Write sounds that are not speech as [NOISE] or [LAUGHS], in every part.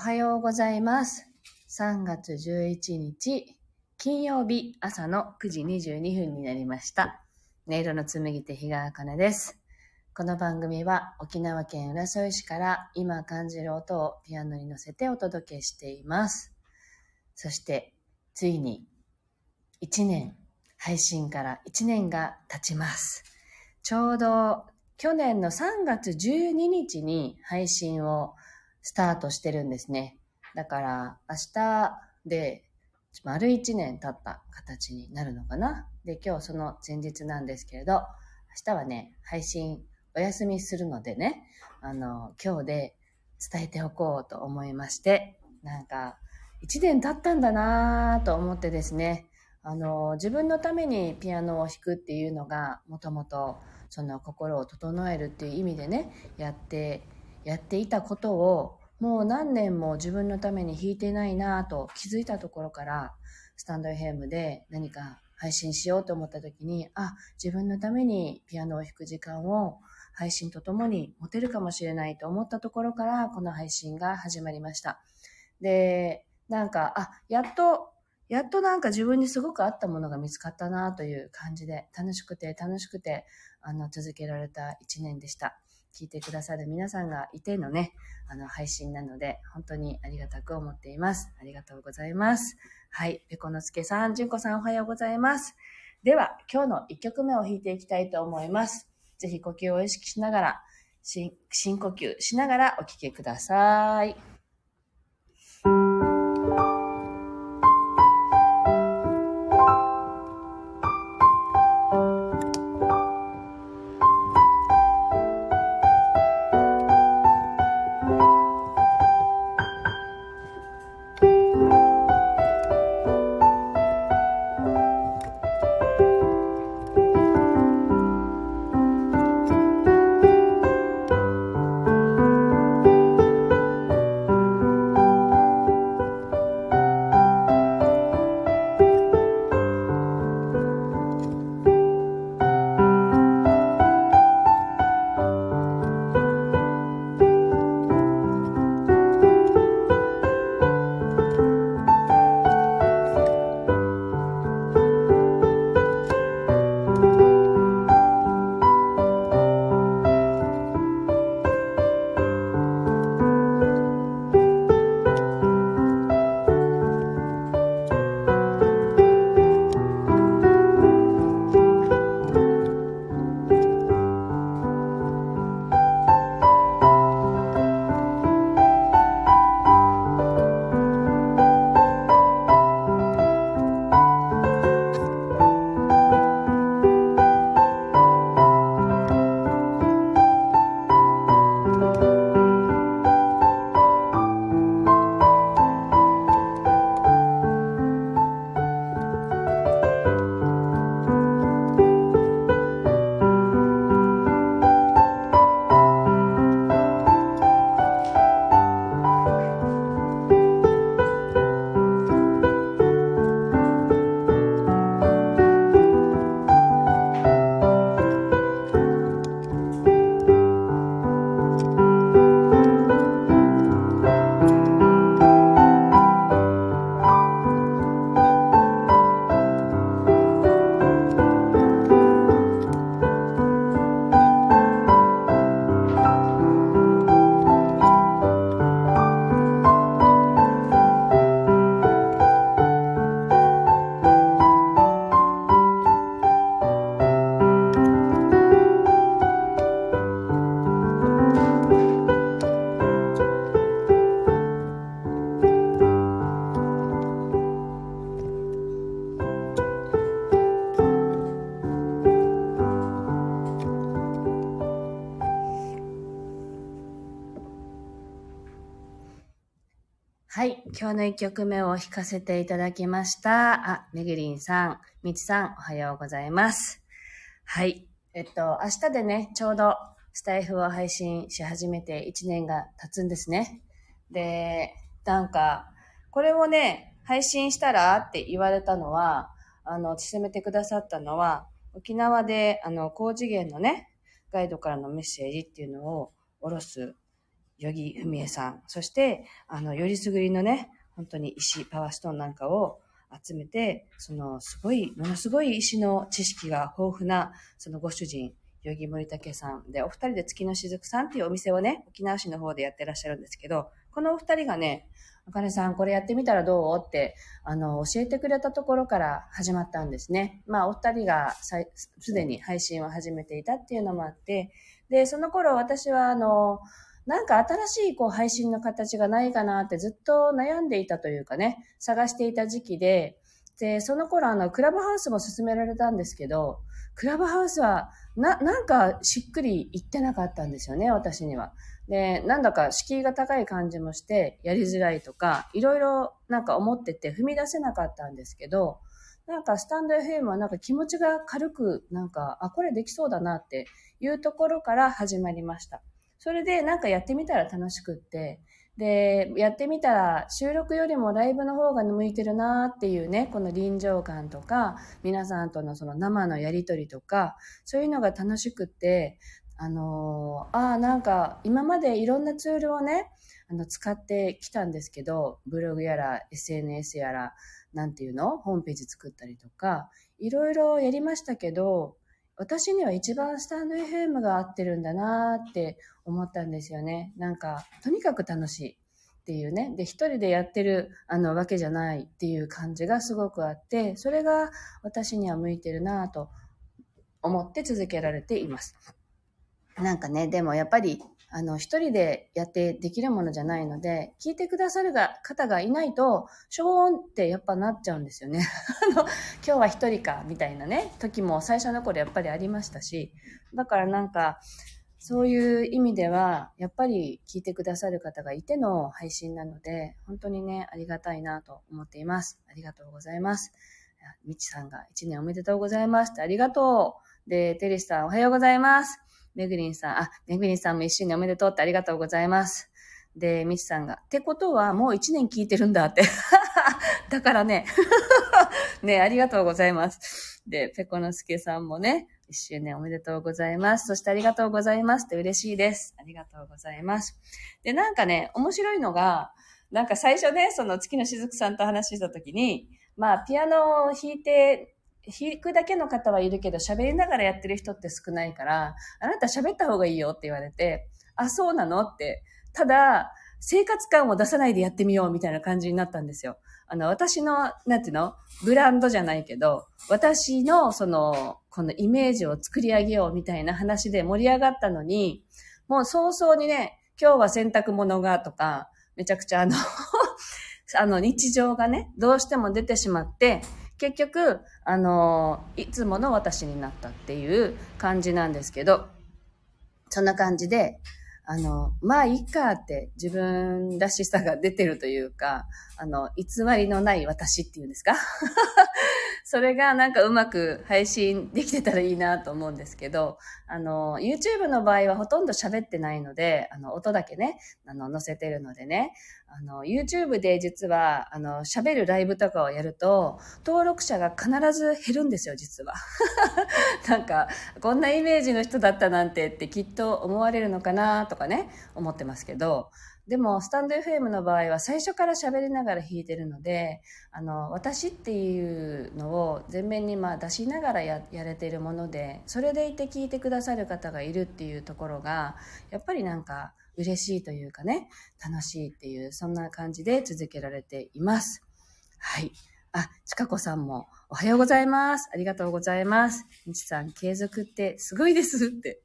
はようございます。3月11日、金曜日朝の9時22分になりました。音色の紡手日川茜です。この番組は沖縄県浦添市から今感じる音をピアノに乗せてお届けしています。そして、ついに1年、配信から1年が経ちます。ちょうど去年の3月12日に配信をスタートしてるんですね。だから明日で丸1年経った形になるのかな。で、今日その前日なんですけれど、明日はね、配信お休みするのでね、あの、今日で伝えておこうと思いまして、なんか、1年経ったんだなぁと思ってですね、あの、自分のためにピアノを弾くっていうのが、もともと、その心を整えるっていう意味でね、やって、やっていたことを、もう何年も自分のために弾いてないなと気づいたところから、スタンド FM で何か配信しようと思った時に、あ、自分のためにピアノを弾く時間を配信とともに持てるかもしれないと思ったところから、この配信が始まりました。で、なんか、あ、やっと、やっとなんか自分にすごく合ったものが見つかったなという感じで、楽しくて楽しくて、あの、続けられた一年でした。聞いてくださる皆さんがいてのね、あの、配信なので、本当にありがたく思っています。ありがとうございます。はい。ペコのすけさん、じゅんこさんおはようございます。では、今日の1曲目を弾いていきたいと思います。ぜひ呼吸を意識しながら、深深呼吸しながらお聴きください。今日の1曲目を弾かせていただきました。あ、めぐりんさん、みちさん、おはようございます。はい。えっと、明日でね、ちょうどスタイフを配信し始めて1年が経つんですね。で、なんか、これをね、配信したらって言われたのは、あの、進めてくださったのは、沖縄で、あの、高次元のね、ガイドからのメッセージっていうのを下ろすヨギフミエさん、そして、あの、よりすぐりのね、本当に石、パワーストーンなんかを集めて、その、すごい、ものすごい石の知識が豊富な、そのご主人、ヨギ森武さんで、お二人で月のしずくさんっていうお店をね、沖縄市の方でやってらっしゃるんですけど、このお二人がね、あかねさん、これやってみたらどう？って、あの、教えてくれたところから始まったんですね。まあ、お二人がすでに配信を始めていたっていうのもあって、で、その頃私は、あの、なんか新しいこう配信の形がないかなってずっと悩んでいたというかね、探していた時期で、で、その頃あの、クラブハウスも勧められたんですけど、クラブハウスは、な、なんかしっくりいってなかったんですよね、私には。で、なんだか敷居が高い感じもして、やりづらいとか、いろいろなんか思ってて踏み出せなかったんですけど、なんかスタンド FM はなんか気持ちが軽く、なんか、あ、これできそうだなっていうところから始まりました。それでなんかやってみたら楽しくって、で、やってみたら収録よりもライブの方が向いてるなっていうね、この臨場感とか、皆さんとのその生のやりとりとか、そういうのが楽しくって、あのー、ああ、なんか今までいろんなツールをね、あの、使ってきたんですけど、ブログやら SNS やら、なんていうのホームページ作ったりとか、いろいろやりましたけど、私には一番スタンド FM が合ってるんだなって思ったんですよね。なんか、とにかく楽しいっていうね。で、一人でやってるあのわけじゃないっていう感じがすごくあって、それが私には向いてるなと思って続けられています。なんかね、でもやっぱりあの、一人でやってできるものじゃないので、聞いてくださるが方がいないと、しょーんってやっぱなっちゃうんですよね。[LAUGHS] あの、今日は一人か、みたいなね、時も最初の頃やっぱりありましたし、だからなんか、そういう意味では、やっぱり聞いてくださる方がいての配信なので、本当にね、ありがたいなと思っています。ありがとうございます。みちさんが1年おめでとうございますって。ありがとう。で、テリスさんおはようございます。めぐりんさん、あ、めぐりんさんも一緒におめでとうってありがとうございます。で、みちさんが、ってことはもう一年聞いてるんだって。[LAUGHS] だからね、[LAUGHS] ね、ありがとうございます。で、ペコのすけさんもね、一周年おめでとうございます。そしてありがとうございますって嬉しいです。ありがとうございます。で、なんかね、面白いのが、なんか最初ね、その月のしずくさんと話したときに、まあ、ピアノを弾いて弾くだけの方はいるけど、喋りながらやってる人って少ないから、あなた喋った方がいいよって言われて、あ、そうなのって。ただ、生活感を出さないでやってみようみたいな感じになったんですよ。あの、私の、なんていうの？ブランドじゃないけど、私の、その、このイメージを作り上げようみたいな話で盛り上がったのに、もう早々にね、今日は洗濯物がとか、めちゃくちゃあの [LAUGHS] あの、日常がね、どうしても出てしまって、結局、あの、いつもの私になったっていう感じなんですけど、そんな感じで、あの、まあいいかって自分らしさが出てるというか、あの、偽りのない私っていうんですか？[LAUGHS] それがなんかうまく配信できてたらいいなと思うんですけど、あの、YouTube の場合はほとんど喋ってないので、あの、音だけね、あの、載せてるのでね、あの、YouTube で実は、あの、喋るライブとかをやると、登録者が必ず減るんですよ、実は。[LAUGHS] なんか、こんなイメージの人だったなんてってきっと思われるのかなとかね、思ってますけど、でも、スタンド FM の場合は最初から喋りながら弾いてるので、あの、私っていうのを前面にまあ出しながらややれてるもので、それでいて聞いてくださる方がいるっていうところが、やっぱりなんか嬉しいというかね、楽しいっていう、そんな感じで続けられています。はい。あ、ちかこさんもおはようございます。ありがとうございます。みちさん、継続ってすごいですって。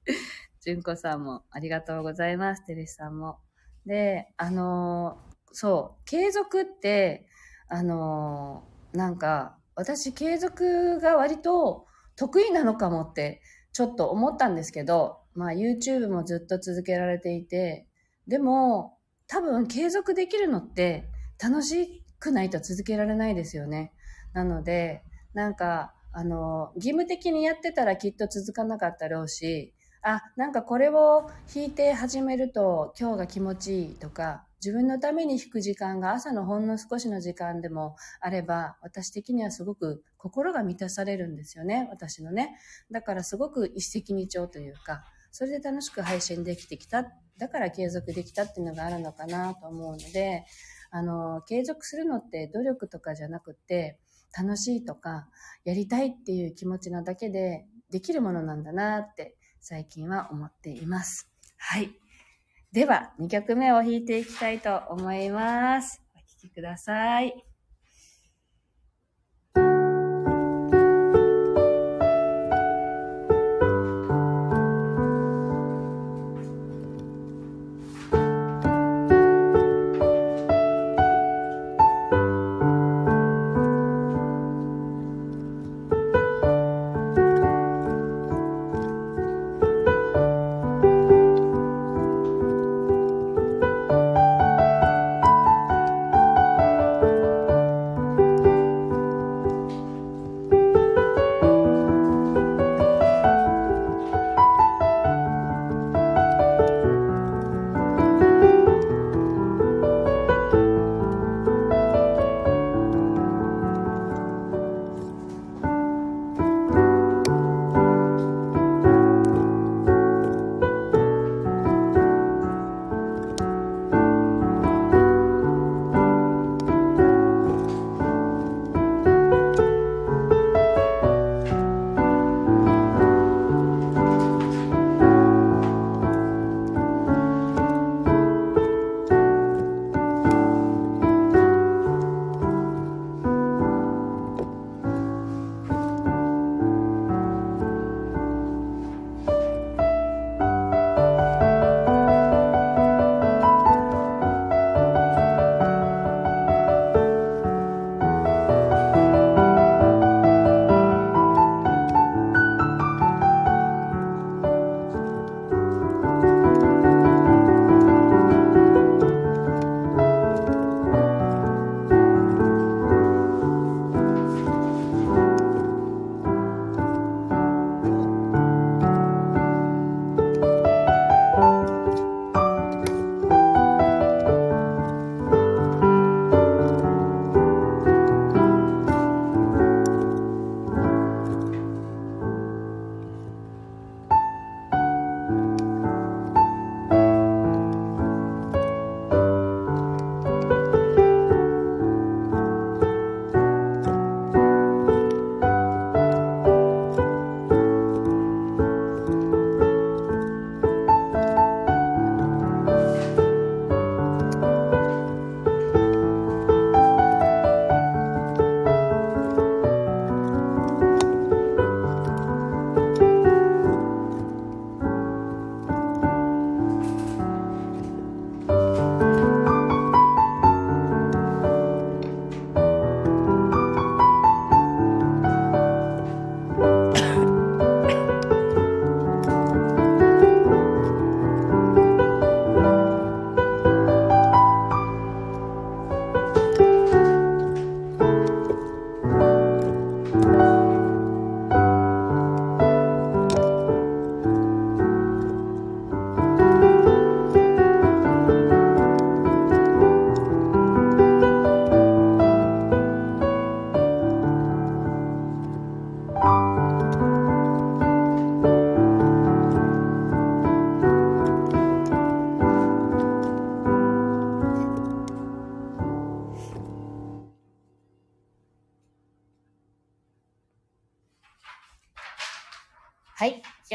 じゅんこさんもありがとうございます。てれしさんもで、あのそう、継続って、あのなんか、私継続が割と得意なのかもってちょっと思ったんですけど、まあ YouTube もずっと続けられていて、でも多分継続できるのって楽しくないと続けられないですよね。なので、なんか、あの、義務的にやってたらきっと続かなかったろうし、あ、なんかこれを弾いて始めると今日が気持ちいいとか、自分のために弾く時間が朝のほんの少しの時間でもあれば、私的にはすごく心が満たされるんですよね、私のね。だからすごく一石二鳥というか、それで楽しく配信できてきた。だから継続できたっていうのがあるのかなと思うので、あの、継続するのって努力とかじゃなくて、楽しいとか、やりたいっていう気持ちなだけでできるものなんだなって最近は思っています。はい。では、2曲目を弾いていきたいと思います。お聴きください。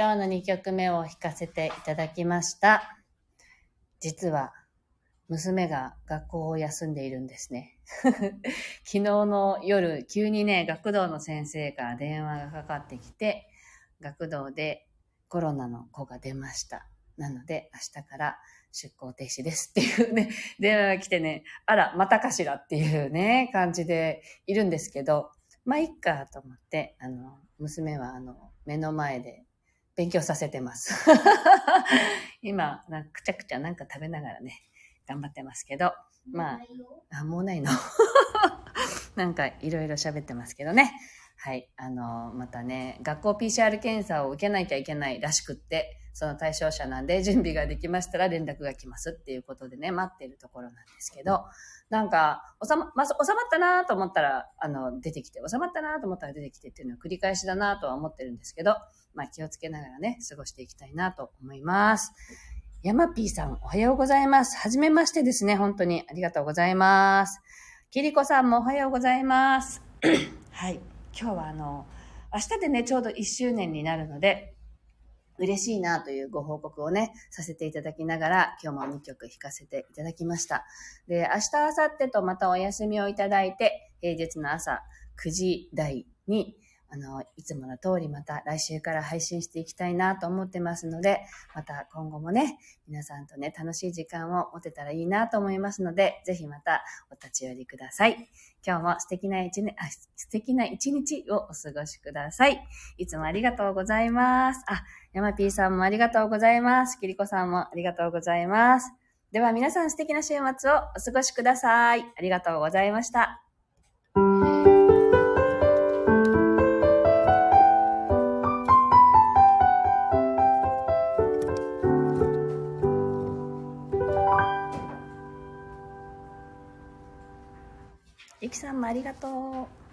今日の2曲目を弾かせていただきました。実は、娘が学校を休んでいるんですね。[LAUGHS] 昨日の夜、急にね、学童の先生から電話がかかってきて、学童でコロナの子が出ました。なので、明日から出校停止ですっていうね、[LAUGHS] 電話が来てね、あら、またかしらっていうね、感じでいるんですけど、まあ、いっかと思って、あの、娘はあの、目の前で勉強させてます。[LAUGHS] 今、なんかくちゃくちゃなんか食べながらね、頑張ってますけど、まあ、あ、もうないの [LAUGHS] なんかいろいろ喋ってますけどね。はい。あの、またね、学校 PCR 検査を受けなきゃいけないらしくって、その対象者なんで、準備ができましたら連絡が来ますっていうことでね、待っているところなんですけど、なんか、収ま、ま、収まったなと思ったら、あの、出てきて、収まったなと思ったら出てきてっていうのを繰り返しだなとは思ってるんですけど、まあ気をつけながらね、過ごしていきたいなと思います。ヤマピーさん、おはようございます。はじめましてですね、本当に。ありがとうございます。キリコさんもおはようございます。[CLEARS THROAT] はい。今日はあの、明日でね、ちょうど1周年になるので、嬉しいなというご報告をね、させていただきながら、今日も2曲弾かせていただきました。で、明日、明後日とまたお休みをいただいて、平日の朝9時台に、あの、いつもの通りまた来週から配信していきたいなと思ってますので、また今後もね、皆さんとね、楽しい時間を持てたらいいなと思いますので、ぜひまたお立ち寄りください。今日も素敵な一年、あ、素敵な一日をお過ごしください。いつもありがとうございます。あ、山 P さんもありがとうございます。キリコさんもありがとうございます。では皆さん素敵な週末をお過ごしください。ありがとうございました。ゆきさんもありがとう。